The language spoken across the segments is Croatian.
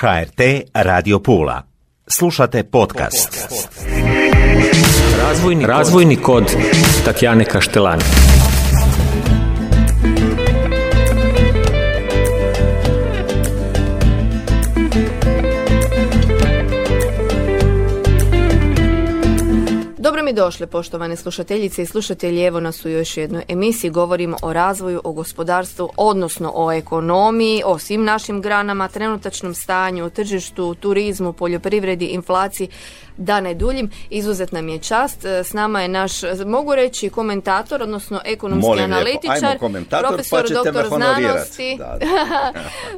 HRT Radio Pula. Slušate podcast. Razvojni, Razvojni kod Tatjane Kaštelani. Dobro mi došle, poštovane slušateljice i slušatelji. Evo nas u još jednoj emisiji. Govorimo o razvoju, o gospodarstvu, odnosno o ekonomiji, o svim našim granama, trenutačnom stanju, tržištu, turizmu, poljoprivredi, inflaciji, da ne duljim, izuzet nam je čast. E, s nama je naš, mogu reći, komentator, odnosno ekonomski Molim analitičar, komentator, profesor pa doktor znanosti, Da,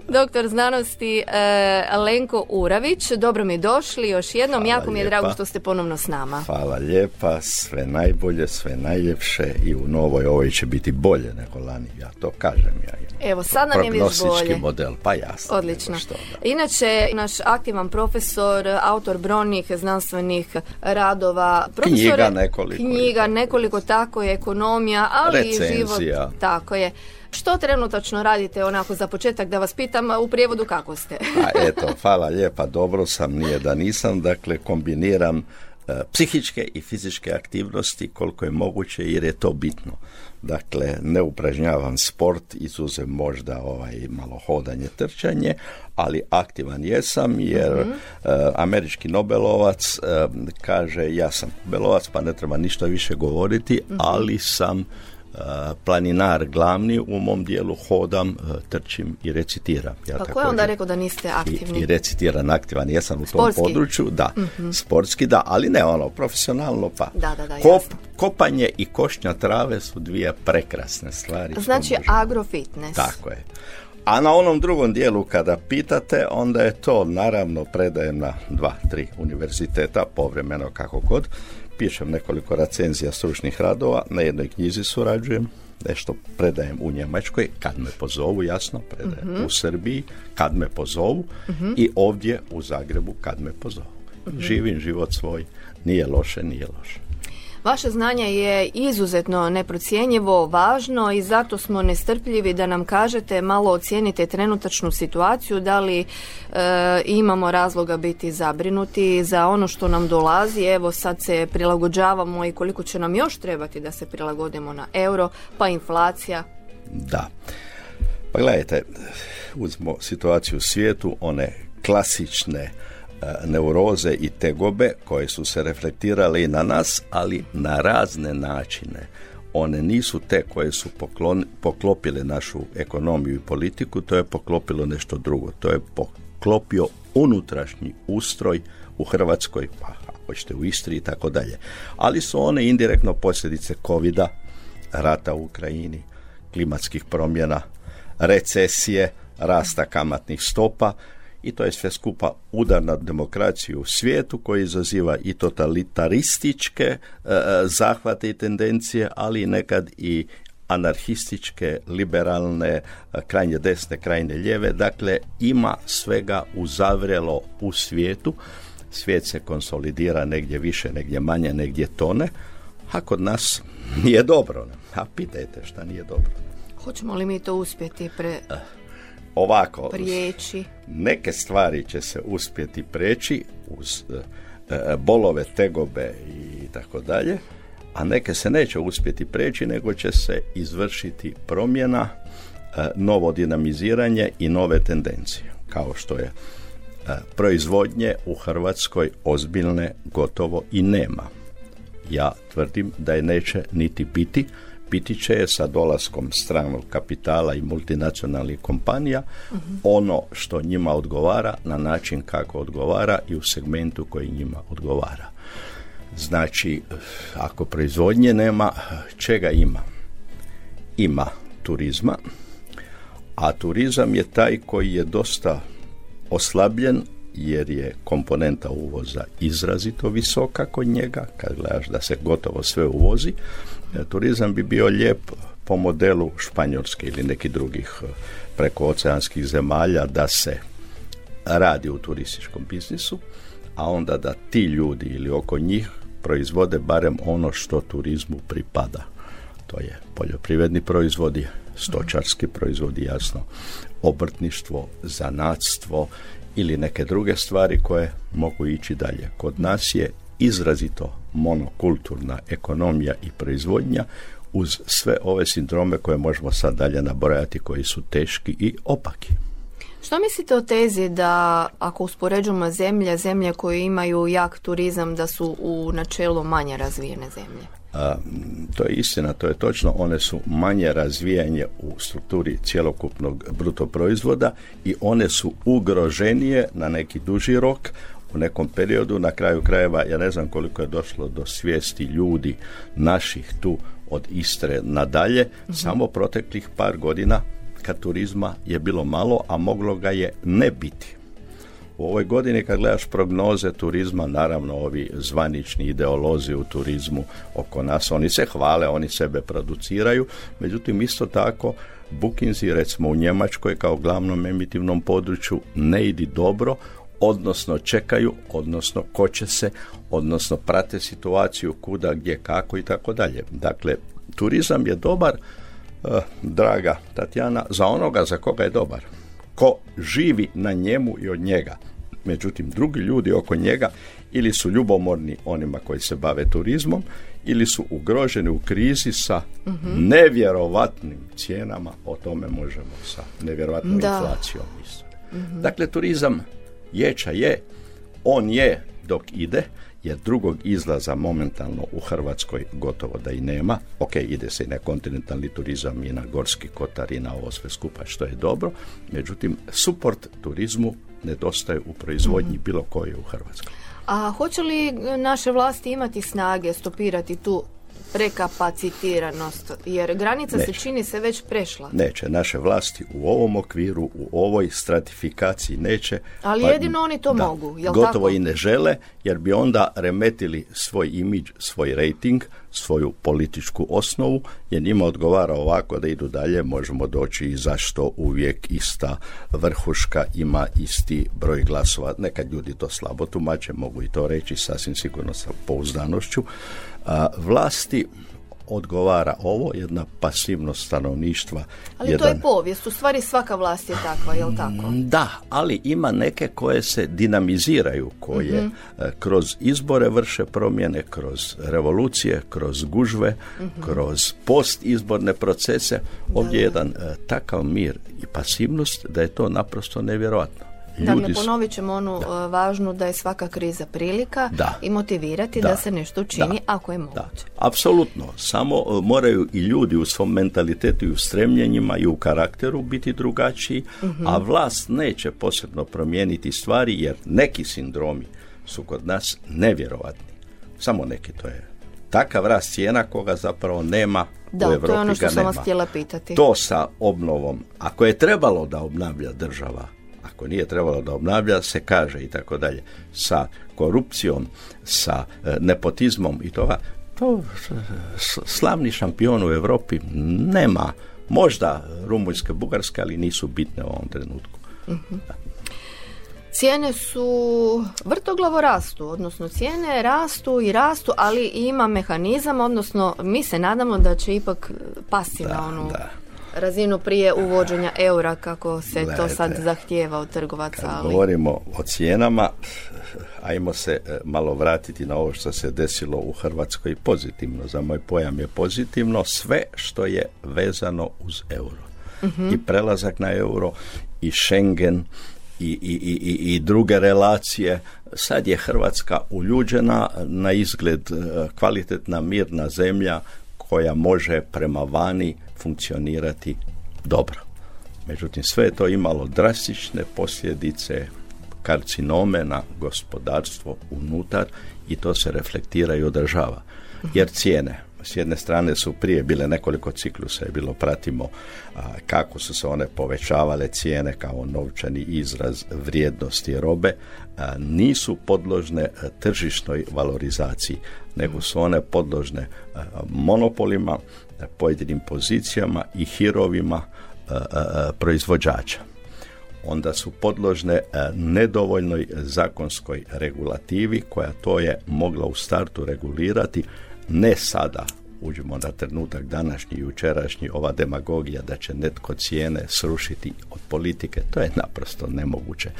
doktor znanosti e, Lenko Uravić. Dobro mi došli još jednom, Hvala jako mi je drago što ste ponovno s nama. Hvala lijepa, sve najbolje, sve najljepše i u novoj ovoj će biti bolje nego lani, ja to kažem. Ja Evo, sad nam je već bolje. model, pa jasno. Odlično. Što. Inače, naš aktivan profesor, autor brojnih znanstvenih radova, profesor, Knjiga nekoliko, knjiga, i- nekoliko tako je ekonomija, ali i Recenzija. život, tako je. Što trenutačno radite onako za početak da vas pitam u prijevodu kako ste? A eto, hvala lijepa, dobro sam, nije da nisam, dakle kombiniram psihičke i fizičke aktivnosti koliko je moguće jer je to bitno. Dakle, ne upražnjavam sport, izuzem možda ovaj malo hodanje, trčanje, ali aktivan jesam jer e, američki Nobelovac e, kaže ja sam Nobelovac pa ne treba ništa više govoriti, ali sam e, planinar glavni, u mom dijelu hodam, e, trčim i recitiram. Ja Pa ko je onda rekao da niste aktivni? i, i recitiran aktivan jesam u tom Sportski? Mhm. području, da, sportski da, ali ne ono, profesionalno pa. Da, da, da, Kop, kopanje i košnja trave su dvije prekrasne stvari. Znači agrofitness. Tako je. A na onom drugom dijelu kada pitate, onda je to naravno predajem na dva, tri univerziteta, povremeno kako god. Pišem nekoliko recenzija stručnih radova, na jednoj knjizi surađujem, nešto predajem u Njemačkoj, kad me pozovu, jasno, predajem u Srbiji, kad me pozovu i ovdje u Zagrebu, kad me pozovu. Živim život svoj, nije loše, nije loše. Vaše znanje je izuzetno neprocjenjivo, važno i zato smo nestrpljivi da nam kažete, malo ocijenite trenutačnu situaciju, da li e, imamo razloga biti zabrinuti za ono što nam dolazi. Evo sad se prilagođavamo i koliko će nam još trebati da se prilagodimo na euro, pa inflacija. Da. Pa gledajte, uzmo situaciju u svijetu, one klasične neuroze i tegobe koje su se reflektirale i na nas, ali na razne načine. One nisu te koje su poklon, poklopile našu ekonomiju i politiku, to je poklopilo nešto drugo. To je poklopio unutrašnji ustroj u Hrvatskoj, pa ako hoćete u Istri i tako dalje. Ali su one indirektno posljedice covida, rata u Ukrajini, klimatskih promjena, recesije, rasta kamatnih stopa i to je sve skupa udar na demokraciju u svijetu koji izaziva i totalitarističke e, zahvate i tendencije, ali nekad i anarhističke, liberalne, e, krajnje desne, krajnje lijeve. Dakle, ima svega uzavrelo u svijetu. Svijet se konsolidira negdje više, negdje manje, negdje tone. A kod nas nije dobro. A pitajte šta nije dobro. Hoćemo li mi to uspjeti pre, Ovako, prijeći? neke stvari će se uspjeti preći uz e, e, bolove, tegobe i tako dalje, a neke se neće uspjeti preći, nego će se izvršiti promjena, e, novo dinamiziranje i nove tendencije, kao što je e, proizvodnje u Hrvatskoj ozbiljne gotovo i nema. Ja tvrdim da je neće niti biti, biti će je sa dolaskom stranog kapitala i multinacionalnih kompanija ono što njima odgovara na način kako odgovara i u segmentu koji njima odgovara. Znači, ako proizvodnje nema, čega ima? Ima turizma, a turizam je taj koji je dosta oslabljen jer je komponenta uvoza izrazito visoka kod njega, kad gledaš da se gotovo sve uvozi, turizam bi bio lijep po modelu Španjolske ili nekih drugih e, prekooceanskih zemalja da se radi u turističkom biznisu, a onda da ti ljudi ili oko njih proizvode barem ono što turizmu pripada. To je poljoprivredni proizvodi, stočarski proizvodi, jasno, obrtništvo, zanatstvo ili neke druge stvari koje mogu ići dalje. Kod nas je izrazito monokulturna ekonomija i proizvodnja uz sve ove sindrome koje možemo sad dalje nabrojati koji su teški i opaki. Što mislite o tezi da ako uspoređujemo zemlje, zemlje koje imaju jak turizam da su u načelu manje razvijene zemlje? A, to je istina, to je točno. One su manje razvijanje u strukturi cjelokupnog bruto proizvoda i one su ugroženije na neki duži rok u nekom periodu. Na kraju krajeva, ja ne znam koliko je došlo do svijesti ljudi naših tu od Istre nadalje, mhm. samo proteklih par godina kad turizma je bilo malo, a moglo ga je ne biti. U ovoj godini kad gledaš prognoze turizma, naravno ovi zvanični ideolozi u turizmu oko nas, oni se hvale, oni sebe produciraju, međutim isto tako Bukinzi recimo u Njemačkoj kao glavnom emitivnom području ne idi dobro, odnosno čekaju, odnosno koče se, odnosno prate situaciju kuda, gdje, kako i tako dalje. Dakle, turizam je dobar, eh, draga Tatjana, za onoga za koga je dobar. Ko živi na njemu i od njega. Međutim, drugi ljudi oko njega ili su ljubomorni onima koji se bave turizmom ili su ugroženi u krizi sa mhm. nevjerovatnim cijenama, o tome možemo sa nevjerovatnom inflacijom isto. Mhm. Dakle, turizam ječa je, on je dok ide, jer drugog izlaza momentalno u Hrvatskoj gotovo da i nema. Ok, ide se i na kontinentalni turizam i na Gorski kotar i na ovo sve skupa što je dobro. Međutim, suport turizmu nedostaje u proizvodnji mhm. bilo koje u Hrvatskoj. A hoće li naše vlasti imati snage stopirati tu prekapacitiranost, jer granica se čini se već prešla. Neće, naše vlasti u ovom okviru, u ovoj stratifikaciji neće. Ali pa, jedino oni to mogu, jel Gotovo i ne žele, jer bi onda remetili svoj imidž, svoj rating, svoju političku osnovu, jer njima odgovara ovako da idu dalje, možemo doći i zašto uvijek ista vrhuška ima isti broj glasova. Nekad ljudi to slabo tumače, mogu i to reći sasvim sigurno sa pouzdanošću. A, vlasti odgovara ovo, jedna pasivnost stanovništva. Ali jedan... to je povijest, u stvari svaka vlast je takva, jel tako? Mm, da, ali ima neke koje se dinamiziraju, koje mhm. e, kroz izbore vrše promjene, kroz revolucije, kroz gužve, mm-hmm. kroz postizborne procese. Ovdje je jedan e, takav mir i pasivnost da je to naprosto nevjerojatno. Dakle, ponovit ćemo onu da. E, važnu da je svaka kriza prilika da. i motivirati da. se nešto učini ako je moguće. Apsolutno. Samo e, moraju i ljudi u svom mentalitetu i u stremljenjima i u karakteru biti drugačiji, mhm. a vlast neće posebno promijeniti stvari jer neki sindromi su kod nas nevjerovatni. Samo neki to je takav rast cijena koga zapravo nema da, u Europi to je ono što sam vas htjela pitati. To sa obnovom, ako je trebalo da obnavlja država, ako nije trebalo da obnavlja, se kaže i tako dalje. Sa korupcijom, sa e, nepotizmom i toga, to slavni šampion u Europi nema. Možda Rumunjska, Bugarska, ali nisu bitne u ovom trenutku. Mhm. Cijene su vrtoglavo rastu, odnosno cijene rastu i rastu, ali ima mehanizam, odnosno mi se nadamo da će ipak pasti na onu da razinu prije uvođenja eura kako se to sad zahtijeva od trgovaca. Kad govorimo o cijenama, ajmo se e, malo vratiti na ovo što se desilo u Hrvatskoj pozitivno. Za moj pojam je pozitivno sve što je vezano uz euro. Mhm. I prelazak na euro, i Schengen, i, i, i, i druge relacije. Sad je Hrvatska uljuđena, na izgled e, kvalitetna mirna zemlja koja može prema vani funkcionirati dobro. Međutim, sve je to imalo drastične posljedice karcinome na gospodarstvo unutar i to se reflektira i održava. Jer cijene, s jedne strane su prije bile nekoliko ciklusa i bilo pratimo kako su se one povećavale cijene kao novčani izraz vrijednosti robe, nisu podložne tržišnoj valorizaciji, nego su one podložne monopolima, pojedinim pozicijama i hirovima proizvođača. Onda su podložne nedovoljnoj zakonskoj regulativi koja to je mogla u startu regulirati ne sada uđemo na trenutak današnji i jučerašnji, ova demagogija da će netko cijene srušiti od politike, to je naprosto nemoguće,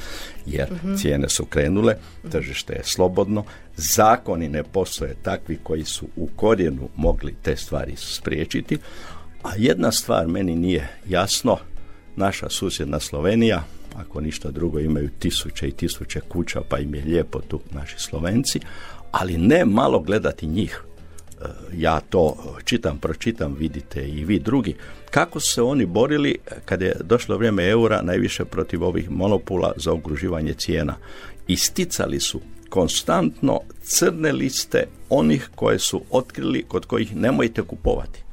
jer cijene su krenule, tržište je slobodno, zakoni ne postoje takvi koji su u korijenu mogli te stvari spriječiti, a jedna stvar meni nije jasno, naša susjedna Slovenija, ako ništa drugo imaju tisuće i tisuće kuća, pa im je lijepo tu naši Slovenci, ali ne malo gledati njih. Ja to čitam, pročitam, vidite i vi drugi. Kako su se oni borili kad je došlo vrijeme eura najviše protiv ovih monopola za ogruživanje cijena. Isticali su konstantno crne liste onih koje su otkrili kod kojih nemojte kupovati.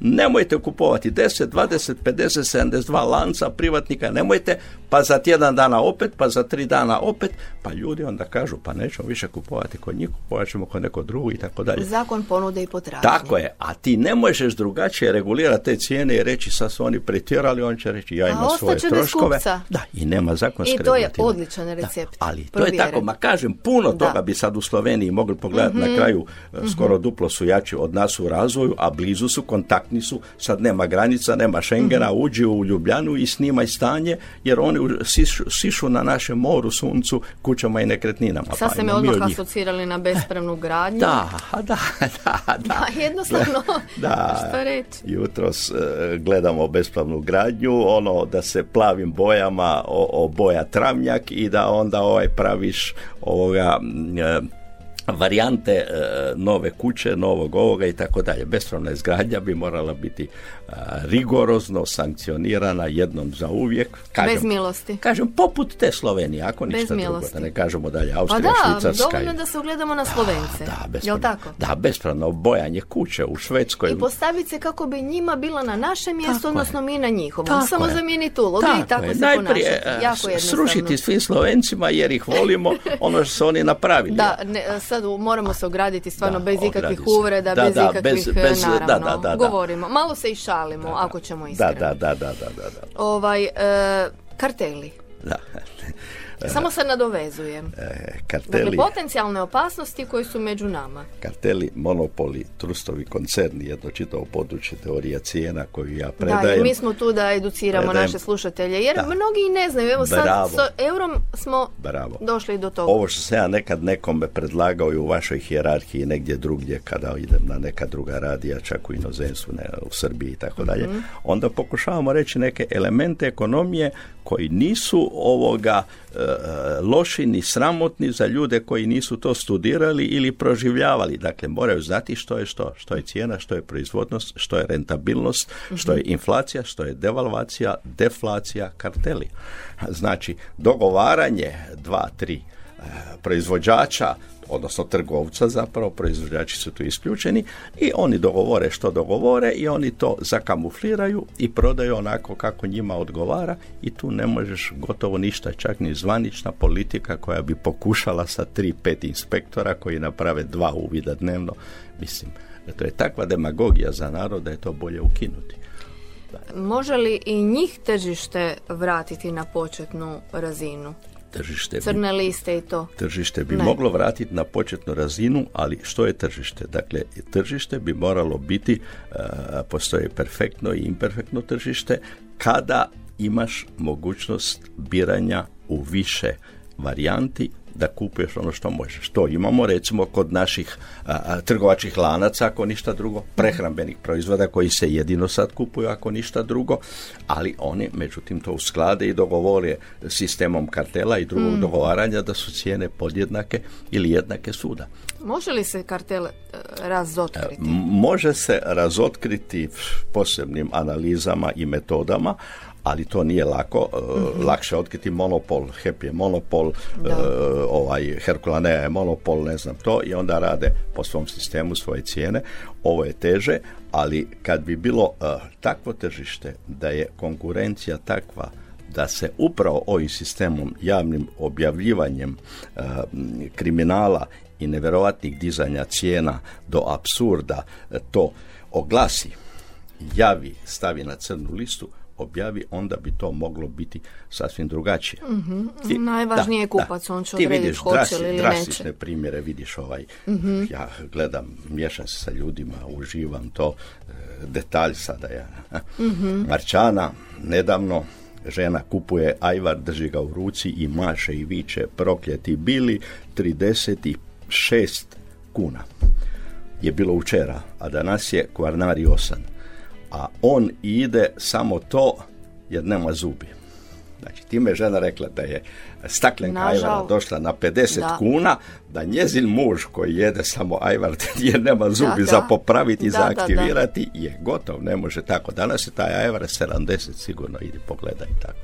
Nemojte kupovati 10, 20, 50, 72 lanca privatnika, nemojte, pa za tjedan dana opet, pa za tri dana opet, pa ljudi onda kažu, pa nećemo više kupovati kod njih, kupovat ćemo kod nekog drugog i tako dalje. Zakon ponude i potražnje. Tako je, a ti ne možeš drugačije regulirati te cijene i reći sad su oni pretjerali, on će reći ja imam svoje troškove. Da, i nema zakonske I to je odličan recept. ali to je tako, ma kažem, puno toga bi sad u Sloveniji mogli pogledati na mhm. kraju, mhm. skoro duplo su jači od nas u razvoju, a blizu su kontakt nisu, sad nema granica, nema Schengena, mm uđi u Ljubljanu i snimaj stanje, jer oni sišu, sišu na našem moru, suncu, kućama i nekretninama. Sad pa, ste me odmah asocirali na bespravnu gradnju. Da, da, da. Da, da jednostavno, da, što reći. Jutros uh, gledamo bespravnu gradnju, ono da se plavim bojama oboja travnjak i da onda ovaj praviš ovoga... Uh, varijante e, nove kuće, novog ovoga i tako dalje. Bespravna izgradnja bi morala biti rigorozno sankcionirana jednom za uvijek. Kažem, Bez milosti. Kažem, poput te Slovenije, ako ništa drugo, da ne kažemo dalje, Austrija, pa da, Švicarska. dovoljno da se ugledamo na Slovence. Da, bespravno, tako? Da, bespravno bojanje kuće u Švedskoj. I postaviti se kako bi njima bila na našem mjestu, odnosno mi na njihovom. Samo zamijeniti ulogu i tako se Najprije, ponašati. Jako srušiti svim Slovencima jer ih volimo ono što su oni napravili. Da, ne, sad moramo se ograditi stvarno bez ikakvih uvreda, bez ikakvih, bez, naravno, govorimo. Malo se i šalimo, ako ćemo iskreno. Da, da, da, da, da. Ovaj, e, karteli. Da. Samo se nadovezujem. E, karteli, dakle, potencijalne opasnosti koji su među nama. Karteli, monopoli, trustovi, koncerni, jedno čitavo područje teorija cijena koju ja predajem. Da, mi smo tu da educiramo naše slušatelje, jer mnogi i ne znaju. Evo sad s eurom smo Bravo. došli do toga. Ovo što se ja nekad nekome predlagao i u vašoj hijerarhiji negdje drugdje, kada idem na neka druga radija, čak u inozemstvu, ne, u Srbiji i tako dalje, mhm. onda pokušavamo reći neke elemente ekonomije koji nisu ovoga e, loši ni sramotni za ljude koji nisu to studirali ili proživljavali. Dakle, moraju znati što je što, što je cijena, što je proizvodnost, što je rentabilnost, što je inflacija, što je devalvacija, deflacija, karteli. Znači, dogovaranje dva, tri proizvođača odnosno trgovca zapravo, proizvođači su tu isključeni i oni dogovore što dogovore i oni to zakamufliraju i prodaju onako kako njima odgovara i tu ne možeš gotovo ništa, čak ni zvanična politika koja bi pokušala sa tri, pet inspektora koji naprave dva uvida dnevno, mislim, to je takva demagogija za narod da je to bolje ukinuti. Može li i njih tržište vratiti na početnu razinu? Tržište crne liste i to. Tržište bi moglo vratiti na početnu razinu, ali što je tržište? Dakle, tržište bi moralo biti, uh, postoje perfektno i imperfektno tržište, kada imaš mogućnost biranja u više varijanti da kupuješ ono što možeš. To imamo recimo kod naših a, trgovačkih lanaca, ako ništa drugo, prehrambenih proizvoda koji se jedino sad kupuju, ako ništa drugo, ali oni međutim to usklade i dogovore sistemom kartela i drugog mm. dogovaranja da su cijene podjednake ili jednake suda. Može li se kartel e, razotkriti? Može se razotkriti posebnim analizama i metodama, ali to nije lako. mm Lakše otkriti monopol, HEP je monopol, uh, ovaj Herkulanea je monopol, ne znam to, i onda rade po svom sistemu svoje cijene. Ovo je teže, ali kad bi bilo uh, takvo tržište da je konkurencija takva da se upravo ovim sistemom, javnim objavljivanjem kriminala i nevjerojatnih dizanja cijena do apsurda to oglasi, javi, stavi na crnu listu, objavi, onda bi to moglo biti sasvim drugačije. mm Najvažnije je kupac, on će Ti odrediti vidiš li ili drastične neće. primjere, vidiš ovaj, ja gledam, miješam se sa ljudima, uživam to, e, detalj sada ja. Marčana, nedavno, žena kupuje ajvar, drži ga u ruci i maše i viče prokleti bili 36 kuna je bilo učera, a danas je kvarnari 8. A on ide samo to jer nema zubi. Znači, time je žena rekla da je staklenka Nažal. ajvara došla na 50 Da. kuna, da njezin muž koji jede samo ajvar jer nema zubi da. za popraviti i za aktivirati je gotov, ne može tako. Danas je taj ajvar 70 sigurno, idi pogledaj tako.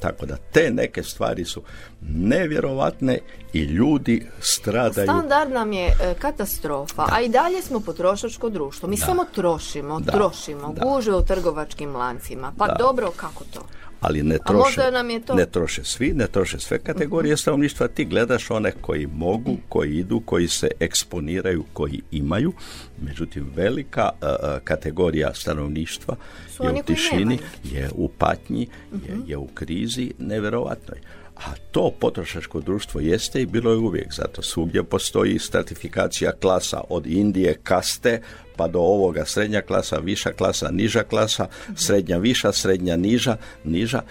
Tako da te neke stvari su nevjerovatne i ljudi stradaju. Standard nam je e, katastrofa, a i dalje smo potrošačko društvo. Mi samo trošimo, Da. trošimo, Da. guže u trgovačkim lancima. Pa Da. dobro, kako to? Ali ne troše, nam je to- ne troše svi, ne troše sve kategorije stanovništva, ti gledaš one koji mogu, koji idu, koji se eksponiraju, koji imaju, međutim velika a, kategorija stanovništva Su je u tišini, je u patnji, je, je u krizi nevjerovatnoj. A to potrošačko društvo jeste i bilo je uvijek, zato svugdje postoji stratifikacija klasa od Indije, kaste, pa do ovoga srednja klasa, viša klasa, niža klasa, srednja viša, srednja niža, niža.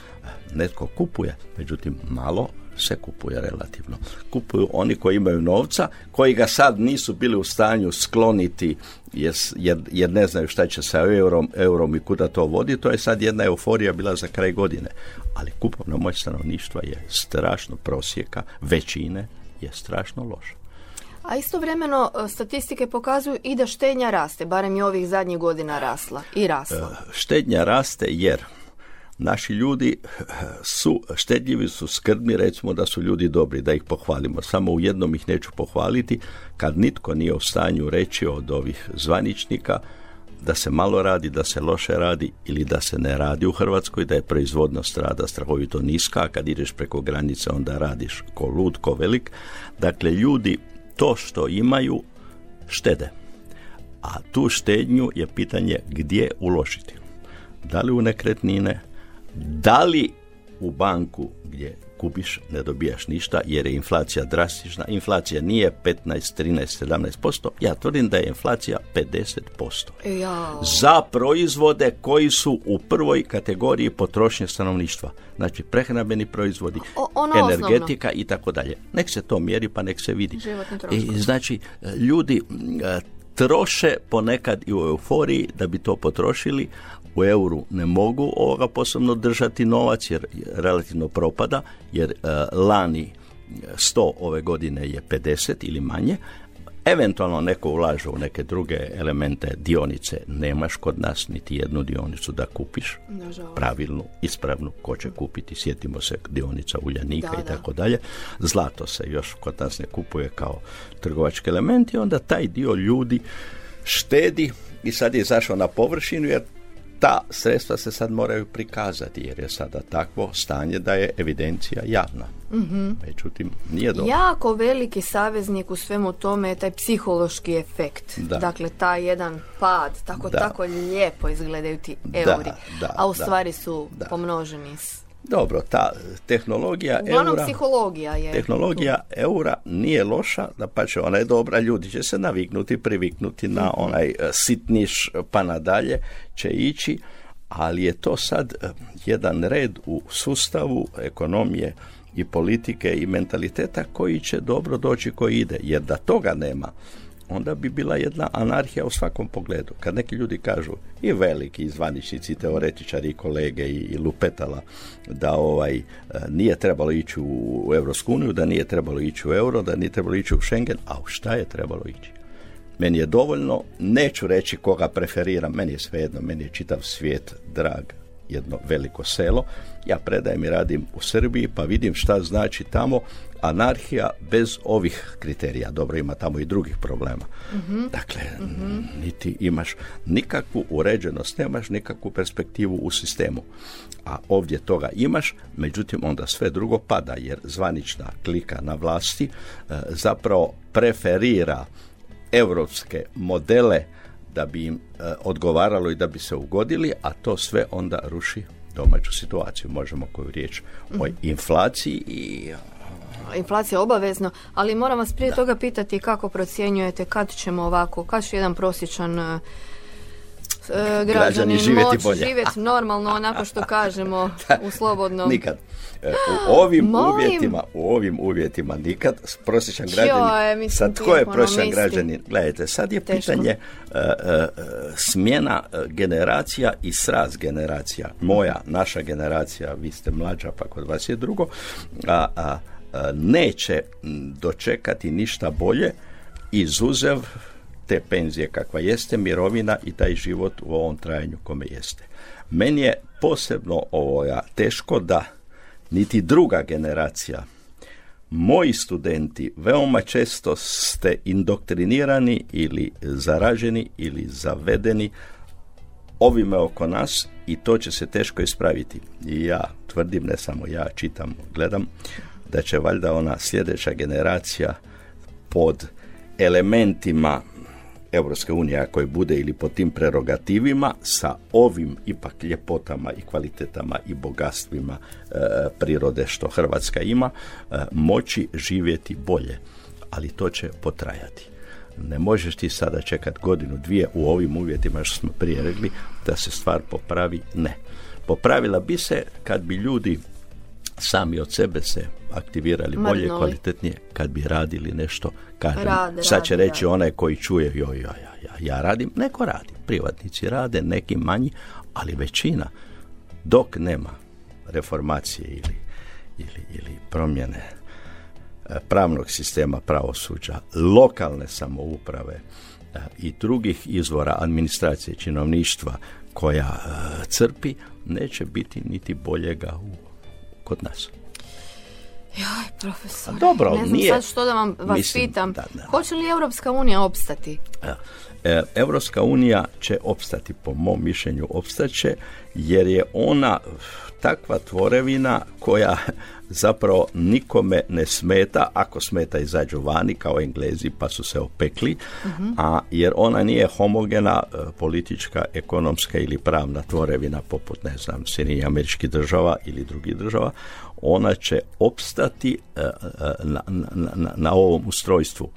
Netko kupuje, međutim malo se kupuje relativno. Kupuju oni koji imaju novca, koji ga sad nisu bili u stanju skloniti jer, jer, jer ne znaju šta će sa eurom, eurom i kuda to vodi. To je sad jedna euforija bila za kraj godine. Ali kupovna moć stanovništva je strašno prosjeka, većine je strašno loša. A istovremeno e, statistike pokazuju i da štednja raste, barem je ovih zadnjih godina rasla i rasla. štednja raste jer naši ljudi su, štedljivi su skrbni, recimo da su ljudi dobri, da ih pohvalimo. Samo u jednom ih neću pohvaliti, kad nitko nije u stanju reći od ovih zvaničnika da se malo radi, da se loše radi ili da se ne radi u Hrvatskoj, da je proizvodnost rada strahovito niska, a kad ideš preko granice onda radiš ko lud, ko velik. Dakle, ljudi to što imaju štede. A tu štednju je pitanje gdje uložiti. Da li u nekretnine, da li u banku gdje kupiš, ne dobijaš ništa jer je inflacija drastična. Inflacija nije 15, 13, 17%. Ja tvrdim da je inflacija 50%. Ja, Za proizvode koji su u prvoj kategoriji potrošnje stanovništva. Znači prehrambeni proizvodi, O- ono energetika i tako dalje. Nek se to mjeri pa nek se vidi. I znači ljudi e, troše ponekad i u euforiji da bi to potrošili u euru ne mogu ovoga posebno držati novac jer relativno propada jer e, lani 100 ove godine je 50 ili manje Eventualno neko ulaže u neke druge elemente dionice, nemaš kod nas niti jednu dionicu da kupiš nažalost. pravilnu, ispravnu, ko će kupiti, sjetimo se dionica Uljanika Da, i da. tako dalje. Zlato se još kod nas ne kupuje kao trgovački element i onda taj dio ljudi štedi i sad je izašao na površinu jer ta sredstva se sad moraju prikazati jer je sada takvo stanje da je evidencija javna. Mhm. Međutim, nije dobro. Jako veliki saveznik u svemu tome je taj psihološki efekt. Da. Dakle, taj jedan pad, tako, Da. tako lijepo izgledaju ti euri, da, a u da, stvari su da. pomnoženi s... Dobro, ta tehnologija Uglavnom, eura... psihologija je... Tehnologija eura nije loša, da pa će ona je dobra, ljudi će se naviknuti, priviknuti na onaj e, sitniš pa nadalje će ići, ali je to sad e, jedan red u sustavu ekonomije i politike i mentaliteta koji će dobro doći koji ide, jer da toga nema, onda bi bila jedna anarhija u svakom pogledu. Kad neki ljudi kažu, i veliki zvaničnici, teoretičari, i kolege i, i lupetala, da ovaj e, nije trebalo ići u, u Europsku uniju, da nije trebalo ići u euro, da nije trebalo ići u Schengen, a u šta je trebalo ići? Meni je dovoljno, neću reći koga preferiram, meni je svejedno, meni je čitav svijet drag, jedno veliko selo. Ja predajem i radim u Srbiji, pa vidim šta znači tamo anarhija bez ovih kriterija. Dobro, ima tamo i drugih problema. Dakle, niti imaš nikakvu uređenost, nemaš nikakvu perspektivu u sistemu. A ovdje toga imaš, međutim onda sve drugo pada, jer zvanična klika na vlasti e, zapravo preferira europske modele da bi im e, odgovaralo i da bi se ugodili, a to sve onda ruši domaću situaciju. Možemo koju riječ o Mhm. inflaciji i inflacija obavezno, ali moram vas prije toga pitati kako procjenjujete kad ćemo ovako, kad će jedan prosječan e, građanin živjeti moći bolje. živjeti normalno onako što kažemo u slobodnom nikad. E, U ovim Molim? uvjetima, u ovim uvjetima nikad prosječan građanin. sad tko je ono, prosječan građanin? Gledajte, sad je Teško. pitanje e, smjena generacija i sraz generacija. Moja, naša generacija, vi ste mlađa, pa kod vas je drugo, a, neće dočekati ništa bolje izuzev te penzije kakva jeste, mirovina i taj život u ovom trajanju kome jeste. Meni je posebno ovoja teško da niti druga generacija moji studenti veoma često ste indoktrinirani ili zaraženi ili zavedeni ovime oko nas i to će se teško ispraviti. I ja tvrdim, ne samo ja, čitam, gledam, da će valjda ona sljedeća generacija pod elementima Europske unije, ako je bude ili po tim prerogativima, sa ovim ipak ljepotama i kvalitetama i bogatstvima e, prirode što Hrvatska ima, e, moći živjeti bolje. Ali to će potrajati. Ne možeš ti sada čekat godinu, dvije u ovim uvjetima što smo prije rekli da se stvar popravi. Ne. Popravila bi se kad bi ljudi sami od sebe se aktivirali bolje, Mrdnuli. kvalitetnije, kad bi radili nešto, kažem, Rade, sad će rade, reći rade. onaj koji čuje, joj, ja, ja, ja, ja radim, neko radi, privatnici rade, neki manji, ali većina, dok nema reformacije ili, ili, ili promjene e, pravnog sistema pravosuđa, lokalne samouprave e, i drugih izvora administracije činovništva koja e, crpi, neće biti niti boljega u, kod nas. Joj, profesor. A dobro, ne znam nije- sad što da vam vas mislim, pitam. da, da. Hoće li Europska unija opstati? E, Europska unija će opstati, po mom mišljenju opstaće, jer je ona takva tvorevina koja zapravo nikome ne smeta, ako smeta izađu vani kao Englezi pa su se opekli, a jer ona nije homogena e, politička, ekonomska ili pravna tvorevina poput, ne znam, Sjedinjenih američkih država ili drugih država, ona će opstati e, e, na, na, na, ovom ustrojstvu.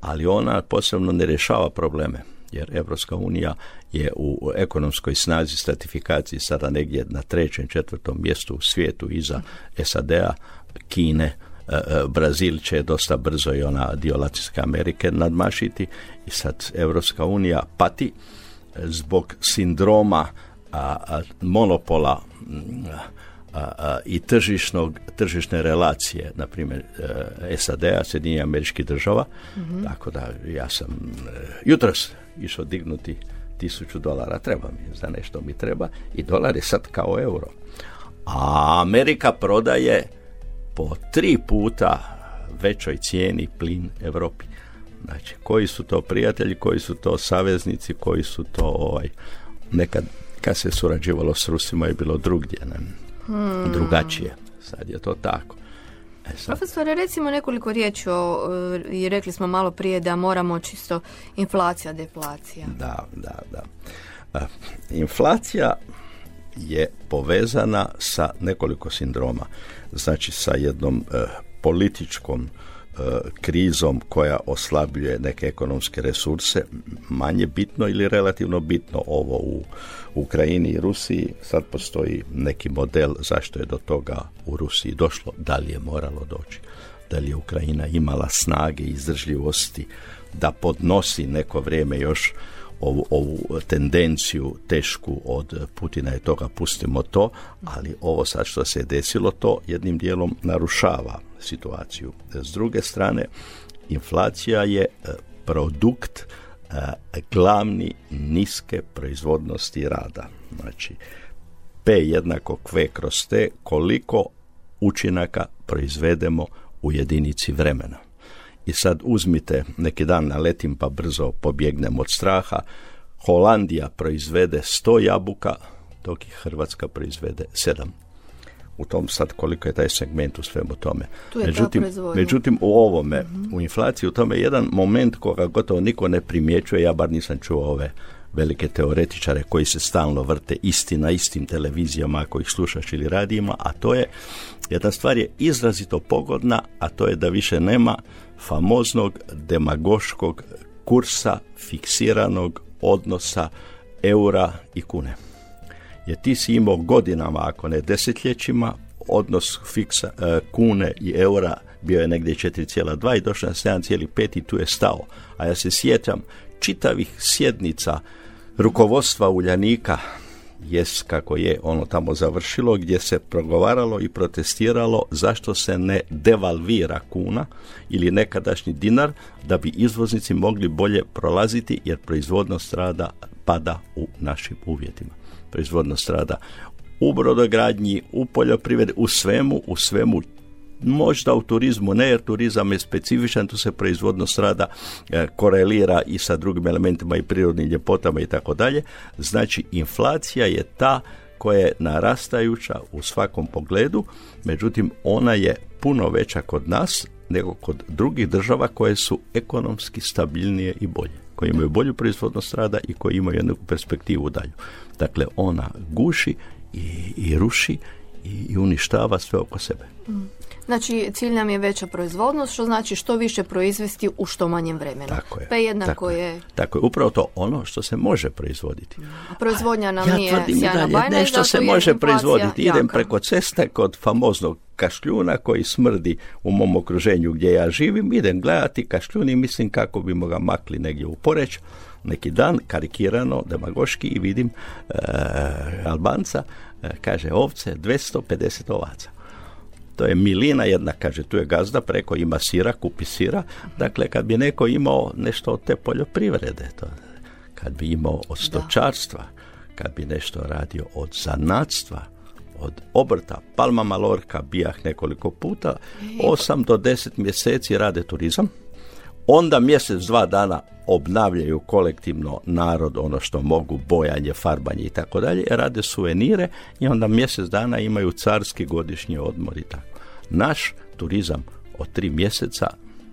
Ali ona posebno ne rješava probleme jer Evropska unija je u ekonomskoj snazi stratifikaciji sada negdje na trećem, četvrtom mjestu u svijetu iza SAD-a, Kine, e, Brazil će dosta brzo i ona dio Latinske Amerike nadmašiti. I sad Evropska unija pati zbog sindroma a, monopola a, a, i tržišnog, tržišne relacije, na primjer e, SAD-a, Sjedinjenih američkih država, tako da ja sam e, jutros išao dignuti tisuću dolara, treba mi, za nešto mi treba, i dolar je sad kao euro. A Amerika prodaje po tri puta većoj cijeni plin Europi. Znači, koji su to prijatelji, koji su to saveznici, koji su to ovaj, nekad kad se surađivalo s Rusima je bilo drugdje, ne? Drugačije. Sad je to tako. E sad, Profesore, recimo nekoliko riječi o, e, i rekli smo malo prije da moramo čisto inflacija, deflacija. Da, da, da. A, inflacija je povezana sa nekoliko sindroma. Znači sa jednom e, političkom e, krizom koja oslabljuje neke ekonomske resurse, manje bitno ili relativno bitno ovo u Ukrajini i Rusiji. Sad postoji neki model zašto je do toga u Rusiji došlo, da li je moralo doći, da li je Ukrajina imala snage i izdržljivosti da podnosi neko vrijeme još ovu, ovu tendenciju tešku od Putina i toga pustimo to, ali ovo sad što se desilo to jednim dijelom narušava situaciju. S druge strane, inflacija je e, produkt e, glavni niske proizvodnosti rada. Znači, P jednako kve kroz T koliko učinaka proizvedemo u jedinici vremena. I sad uzmite, neki dan naletim pa brzo pobjegnem od straha, Holandija proizvede 100 jabuka, dok i Hrvatska proizvede 7. U tom sad koliko je taj segment u svemu tome. Tu je međutim, međutim, u ovome, u inflaciji, u tome je jedan moment koga gotovo niko ne primjećuje, ja bar nisam čuo ove velike teoretičare koji se stalno vrte isti na istim televizijama ako ih slušaš ili radijima, a to je jedna stvar je izrazito pogodna, a to je da više nema famoznog demagoškog kursa fiksiranog odnosa eura i kune. Jer ti si imao godinama, ako ne desetljećima, odnos fiksa e, kune i eura bio je negdje 4,2 i došao na 7,5 i tu je stao. A ja se sjećam čitavih sjednica rukovodstva Uljanika jest kako je ono tamo završilo gdje se progovaralo i protestiralo zašto se ne devalvira kuna ili nekadašnji dinar da bi izvoznici mogli bolje prolaziti jer proizvodnost rada pada u našim uvjetima. Proizvodnost rada u brodogradnji, u poljoprivredi, u svemu, u svemu možda u turizmu ne, jer turizam je specifičan, tu se proizvodnost rada e, korelira i sa drugim elementima i prirodnim ljepotama i tako dalje. Znači, inflacija je ta koja je narastajuća u svakom pogledu, međutim, ona je puno veća kod nas nego kod drugih država koje su ekonomski stabilnije i bolje, koje imaju bolju proizvodnost rada i koje imaju jednu perspektivu dalju. Dakle, ona guši i, i ruši i, uništava sve oko sebe. Mm. Znači, cilj nam je veća proizvodnost, što znači što više proizvesti u što manjem vremenu. Tako je. Pa jednako tako je... Tako je, upravo to ono što se može proizvoditi. A proizvodnja nam ja nije sjajna bajna. Nešto se može proizvoditi. Idem preko ceste kod famoznog kašljuna koji smrdi u mom okruženju gdje ja živim, idem gledati kašljun i mislim kako bi ga makli negdje u Poreć neki dan, karikirano, demagoški i vidim e, Albanca, e, kaže ovce 250 ovaca to je milina jedna, kaže, tu je gazda, preko ima sira, kupi sira. Dakle, kad bi neko imao nešto od te poljoprivrede, to, kad bi imao od stočarstva, kad bi nešto radio od zanatstva, od obrta, Palma Malorka, bijah nekoliko puta, osam do deset mjeseci rade turizam, onda mjesec, dva dana obnavljaju kolektivno narod ono što mogu, bojanje, farbanje i tako dalje, rade suvenire i onda mjesec dana imaju carski godišnji odmor i tako. Naš turizam od tri mjeseca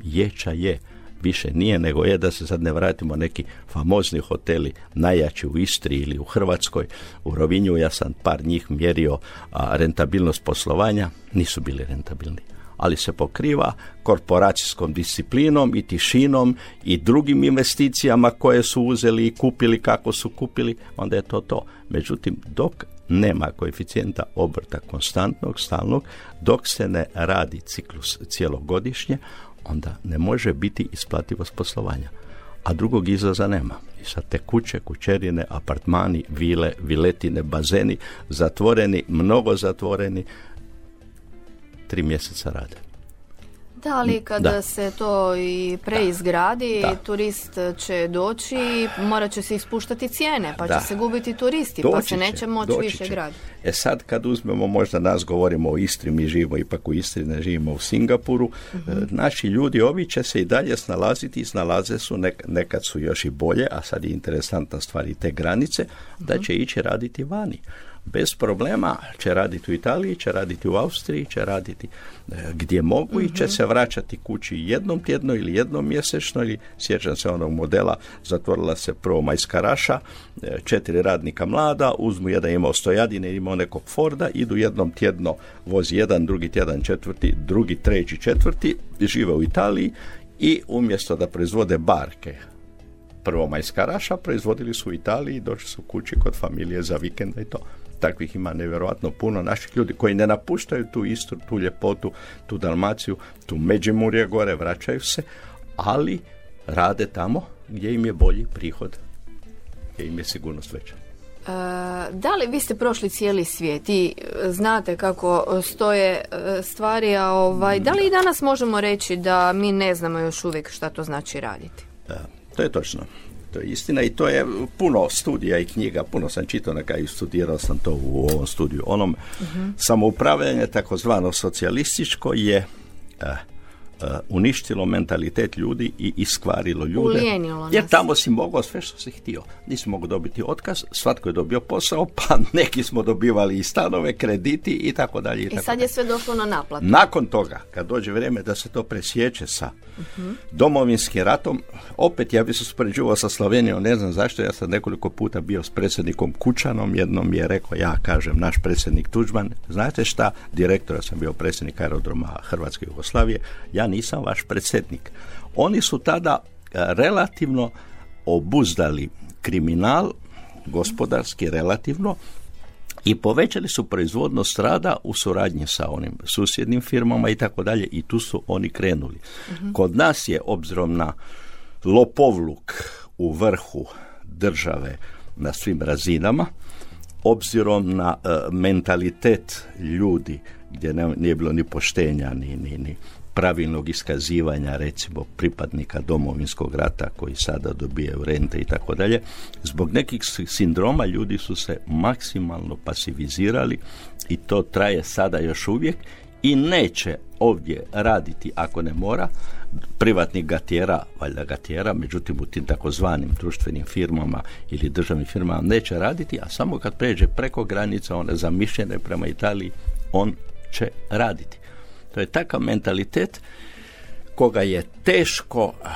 jeća je više nije nego je da se sad ne vratimo neki famozni hoteli najjači u Istri ili u Hrvatskoj u Rovinju ja sam par njih mjerio a, rentabilnost poslovanja nisu bili rentabilni ali se pokriva korporacijskom disciplinom i tišinom i drugim investicijama koje su uzeli i kupili kako su kupili, onda je to to. Međutim, dok nema koeficijenta obrta konstantnog, stalnog, dok se ne radi ciklus cijelogodišnje, onda ne može biti isplativost poslovanja. A drugog izlaza nema. I sad te kuće, kućerine, apartmani, vile, viletine, bazeni, zatvoreni, mnogo zatvoreni, tri mjeseca rade. Da, ali kada se to i preizgradi, turist će doći i morat će se ispuštati cijene, pa će se gubiti turisti, pa se neće moći više graditi. E sad kad uzmemo, možda nas govorimo o Istri, mi živimo ipak u Istri, ne živimo u Singapuru, mhm. e, naši ljudi ovi će se i dalje snalaziti i snalaze su, nekad su još i bolje, a sad je interesantna stvar i te granice, da mhm. će ići raditi vani bez problema će raditi u Italiji, će raditi u Austriji, će raditi e, gdje mogu i će mhm. se vraćati kući jednom tjedno ili jednom mjesečno ili sjećam se onog modela, zatvorila se prvo majskaraša, e, četiri radnika mlada, uzmu jedan imao stojadine, imao nekog Forda, idu jednom tjedno, vozi jedan, drugi tjedan četvrti, drugi, treći, četvrti, žive u Italiji i umjesto da proizvode barke, prvo majskaraša, proizvodili su u Italiji, došli su kući kod familije za vikenda i to takvih ima nevjerojatno puno naših ljudi koji ne napuštaju tu Istru, tu ljepotu, tu Dalmaciju, tu Međimurje gore, vraćaju se, ali rade tamo gdje im je bolji prihod, gdje im je sigurnost veća. E, da li vi ste prošli cijeli svijet i znate kako stoje e, stvari, a ovaj, da li i danas možemo reći da mi ne znamo još uvijek šta to znači raditi? to je točno. To je istina i to je puno studija i knjiga, puno sam čitao na kraju, studirao sam to u ovom studiju. Onom uh-huh. samoupravljanje takozvano socijalističko je eh, uništilo mentalitet ljudi i iskvarilo ljude. Ulijenilo Jer tamo si mogao sve što si htio. Nisi mogao dobiti otkaz, svatko je dobio posao, pa neki smo dobivali i stanove, krediti i tako dalje. I I tako sad je sve došlo na naplatu. nakon toga, kad dođe vrijeme da se to presjeće sa domovinskim ratom, opet ja bi se uspoređivao sa Slovenijom, ne znam zašto, ja sam nekoliko puta bio s predsjednikom Kučanom, jednom je rekao, ja kažem, naš predsjednik Tuđman, znate šta, direktora sam bio predsjednik aerodroma Hrvatske Jugoslavije, ja nisam vaš predsjednik. Oni su tada e, relativno obuzdali kriminal, gospodarski relativno, i povećali su proizvodnost rada u suradnji sa onim susjednim firmama i tako dalje i tu su oni krenuli. Kod nas je obzirom na lopovluk u vrhu države na svim razinama, obzirom na e, mentalitet ljudi gdje ne- nije bilo ni poštenja ni, ni, ni pravilnog iskazivanja recimo pripadnika domovinskog rata koji sada dobijaju rente i tako dalje zbog nekih sindroma ljudi su se maksimalno pasivizirali i to traje sada još uvijek i neće ovdje raditi ako ne mora privatnik ga tjera, valjda ga tjera, međutim u tim takozvanim društvenim firmama ili državnim firmama neće raditi, a samo kad pređe preko granica one zamišljene prema Italiji, on će raditi. To je takav mentalitet koga je teško ah,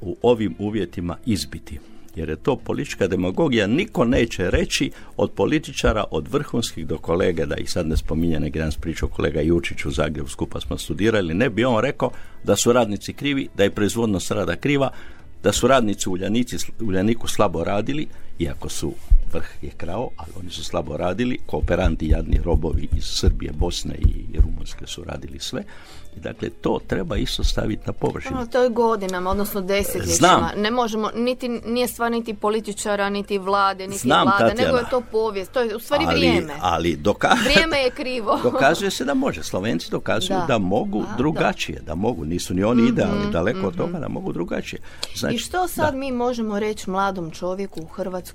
u ovim uvjetima izbiti. Jer je to politička demagogija. Niko neće reći od političara, od vrhunskih do kolege, da ih sad ne spominje, neki dan pričao kolega Jučić u Zagrebu, skupa smo studirali, ne bi on rekao da su radnici krivi, da je proizvodnost rada kriva, da su radnici u Uljaniku slabo radili, iako su vrh je krao, ali oni su slabo radili, kooperanti jadni robovi iz Srbije, Bosne i Rumunjske su radili sve. I dakle, to treba isto staviti na površinu. Ono, to je godinama, odnosno desetljećima. Znam. Ne možemo, niti, nije stvar niti političara, niti vlade, niti Znam, vlada, Tatjana. nego je to povijest. To je u stvari ali, vrijeme. Ali doka- Vrijeme je krivo. dokazuje se da može. Slovenci dokazuju da, Da. mogu A, da. Mhm, drugačije, da. mogu. Nisu ni oni idealni, daleko od toga da mogu drugačije. Znači, I što sad mi možemo reći mladom čovjeku u Hrvatskoj?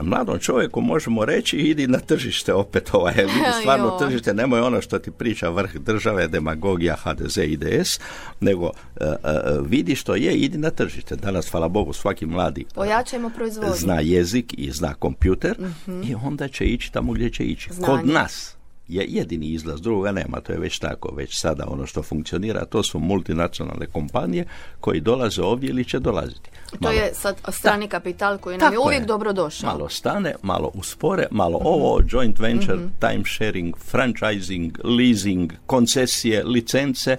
Mladom čovjeku možemo reći idi na tržište opet ovaj, vidi stvarno tržište, nemoj ono što ti priča vrh države, demagogija, HDZ, IDS, nego e, e, vidi što je, idi na tržište. Danas, hvala Bogu, svaki mladi e, proizvodnju. zna jezik i zna kompjuter i onda će ići tamo gdje će ići. Znanje. Kod nas je jedini izlaz, drugoga nema, to je već tako, već sada ono što funkcionira, to su multinacionalne kompanije koji dolaze ovdje ili će dolaziti. To Malo- je sad strani kapital koji nam je uvijek je. dobro došao. Malo stane, malo uspore, malo Mhm. ovo, joint venture, time sharing, franchising, leasing, koncesije, licence,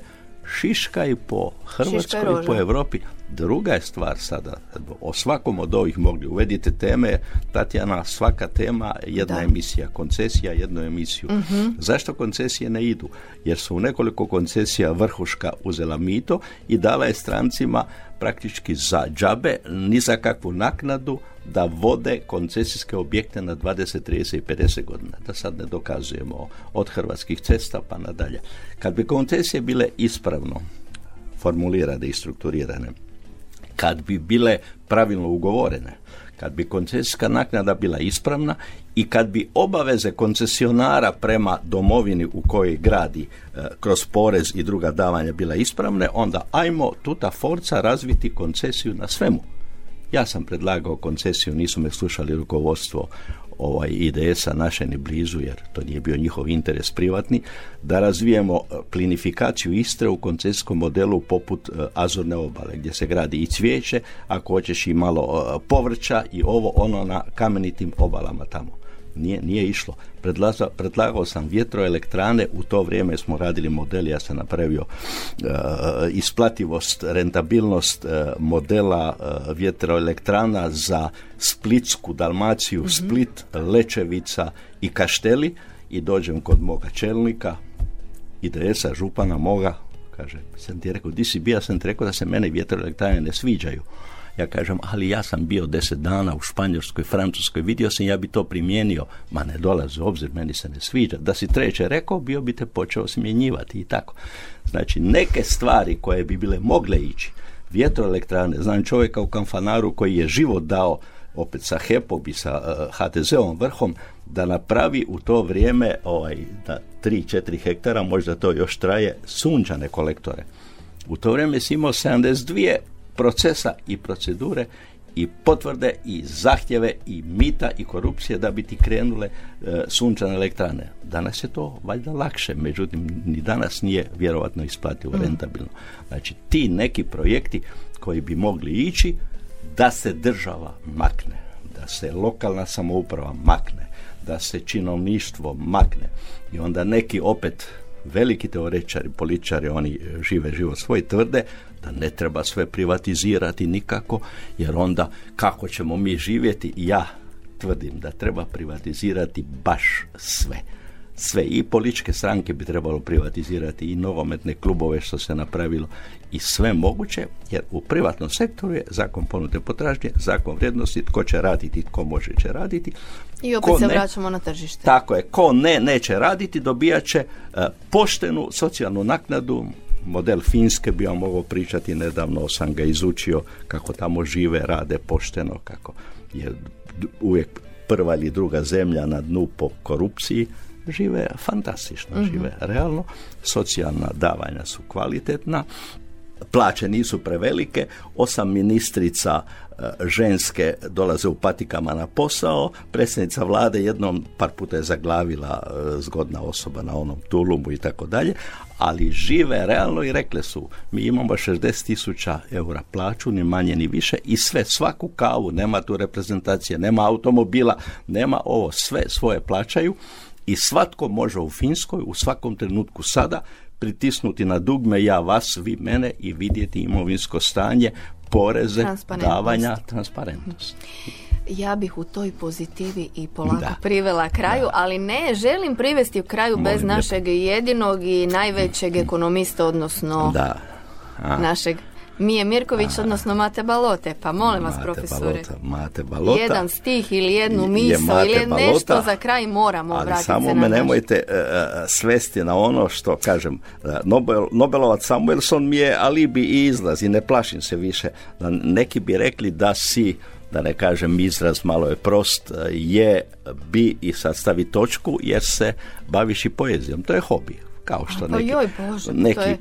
šiškaju po Hrvatskoj i po. Europi. Druga je stvar sada, o svakom od ovih mogli uvedite teme, Tatjana, svaka tema, jedna Da. emisija, koncesija, jednu emisiju. Zašto koncesije ne idu? Jer su u nekoliko koncesija vrhuška uzela mito i dala je strancima praktički za džabe, ni za kakvu naknadu, da vode koncesijske objekte na 20, 30 i 50 godina. Da sad ne dokazujemo od hrvatskih cesta pa nadalje. Kad bi koncesije bile ispravno formulirane i strukturirane, kad bi bile pravilno ugovorene, kad bi koncesijska naknada bila ispravna i kad bi obaveze koncesionara prema domovini u kojoj gradi e, kroz porez i druga davanja bila ispravne, onda ajmo tuta forca razviti koncesiju na svemu. Ja sam predlagao koncesiju, nisu me slušali rukovodstvo ovaj IDS-a naše ni blizu, jer to nije bio njihov interes privatni, da razvijemo e, plinifikaciju Istre u koncesijskom modelu poput e, Azurne obale, gdje se gradi i cvijeće, ako hoćeš i malo e, povrća i ovo ono na kamenitim obalama tamo. Nije, nije išlo. Predlaza- predlagao sam vjetroelektrane, u to vrijeme smo radili model, ja sam napravio e, isplativost, rentabilnost e, modela e, vjetroelektrana za Splitsku, Dalmaciju, Split, Lečevica i Kašteli i dođem kod moga čelnika, IDS-a, župana moga, kaže, sam ti rekao, di si bio, sam ti rekao da se mene vjetroelektrane ne sviđaju. Ja kažem, ali ja sam bio deset dana u Španjolskoj, Francuskoj, vidio sam, ja bi to primijenio. Ma ne dolazi u obzir, meni se ne sviđa. Da si treće rekao, bio bi te počeo smjenjivati i tako. Znači, neke stvari koje bi bile mogle ići, vjetroelektrane, znam čovjeka u Kamfanaru koji je život dao opet sa HEP-om i sa uh, HTZ-om vrhom, da napravi u to vrijeme ovaj, da 3-4 hektara, možda to još traje, sunčane kolektore. U to vrijeme si imao 72 procesa i procedure i potvrde i zahtjeve i mita i korupcije da bi ti krenule e, sunčane elektrane. Danas je to valjda lakše, međutim ni danas nije vjerovatno isplativo mm. rentabilno. Znači ti neki projekti koji bi mogli ići da se država makne, da se lokalna samouprava makne, da se činovništvo makne i onda neki opet veliki teoretičari, političari, oni žive život svoj tvrde da ne treba sve privatizirati nikako, jer onda kako ćemo mi živjeti, ja tvrdim da treba privatizirati baš sve. Sve i političke stranke bi trebalo privatizirati i nogometne klubove što se napravilo i sve moguće, jer u privatnom sektoru je zakon ponude potražnje, zakon vrijednosti, tko će raditi, tko može će raditi. I opet se vraćamo na tržište. Tako je, ko ne, neće raditi, dobijat će e, poštenu socijalnu naknadu, model Finske bi vam mogao pričati, nedavno sam ga izučio kako tamo žive, rade pošteno, kako je uvijek prva ili druga zemlja na dnu po korupciji, žive fantastično, mhm. žive realno, socijalna davanja su kvalitetna, plaće nisu prevelike, osam ministrica e, ženske dolaze u patikama na posao, predsjednica vlade jednom par puta je zaglavila e, zgodna osoba na onom tulumu i tako dalje, ali žive realno i rekle su mi imamo 60 tisuća eura plaću, ni manje ni više i sve, svaku kavu, nema tu reprezentacije, nema automobila, nema ovo, sve svoje plaćaju i svatko može u Finskoj u svakom trenutku sada pritisnuti na dugme ja vas, vi mene i vidjeti imovinsko stanje, poreze, davanja, transparentnost. Ja bih u toj pozitivi i polako privela kraju, ali ne želim privesti u kraju bez našeg jedinog i najvećeg ekonomista, odnosno da. našeg Mije Mirković, odnosno Mate Balote. Pa molim vas, profesore. Mate Balota. Jedan stih ili jednu misao ili nešto za kraj moramo ali samo me nemojte uh, svesti na ono što, kažem, Nobel, Nobelovac Samuelson mi je alibi i izlaz i ne plašim se više. Neki bi rekli da si da ne kažem izraz malo je prost, je, bi i sad stavi točku jer se baviš i poezijom. To je hobi. Kao što pa neki, joj Bože, neki to je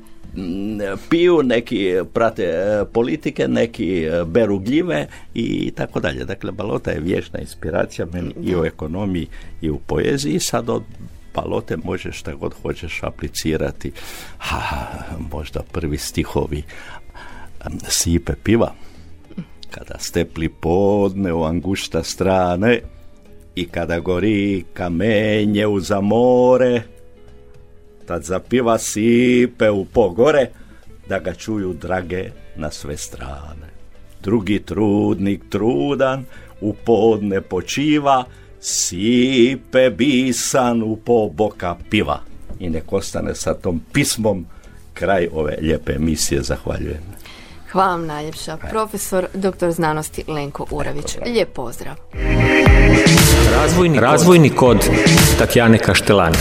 piju, neki prate e, politike, neki e, beru gljive i tako dalje. Dakle, balota je vječna inspiracija meni i u ekonomiji i u poeziji. Sad od balote možeš šta god hoćeš aplicirati. Ha, možda prvi stihovi sipe piva. Kada stepli podne u angušta strane i kada gori kamenje u zamore, tad zapiva sipe u pogore, da ga čuju drage na sve strane. Drugi trudnik trudan u podne počiva, sipe bisan u poboka piva. I nek ostane sa tom pismom kraj ove lijepe emisije. Zahvaljujem. Hvala vam najljepša. Profesor dr. znanosti Lenko Uravić. Lijep pozdrav. Razvojni, Razvojni kod Tatjane Kaštelani.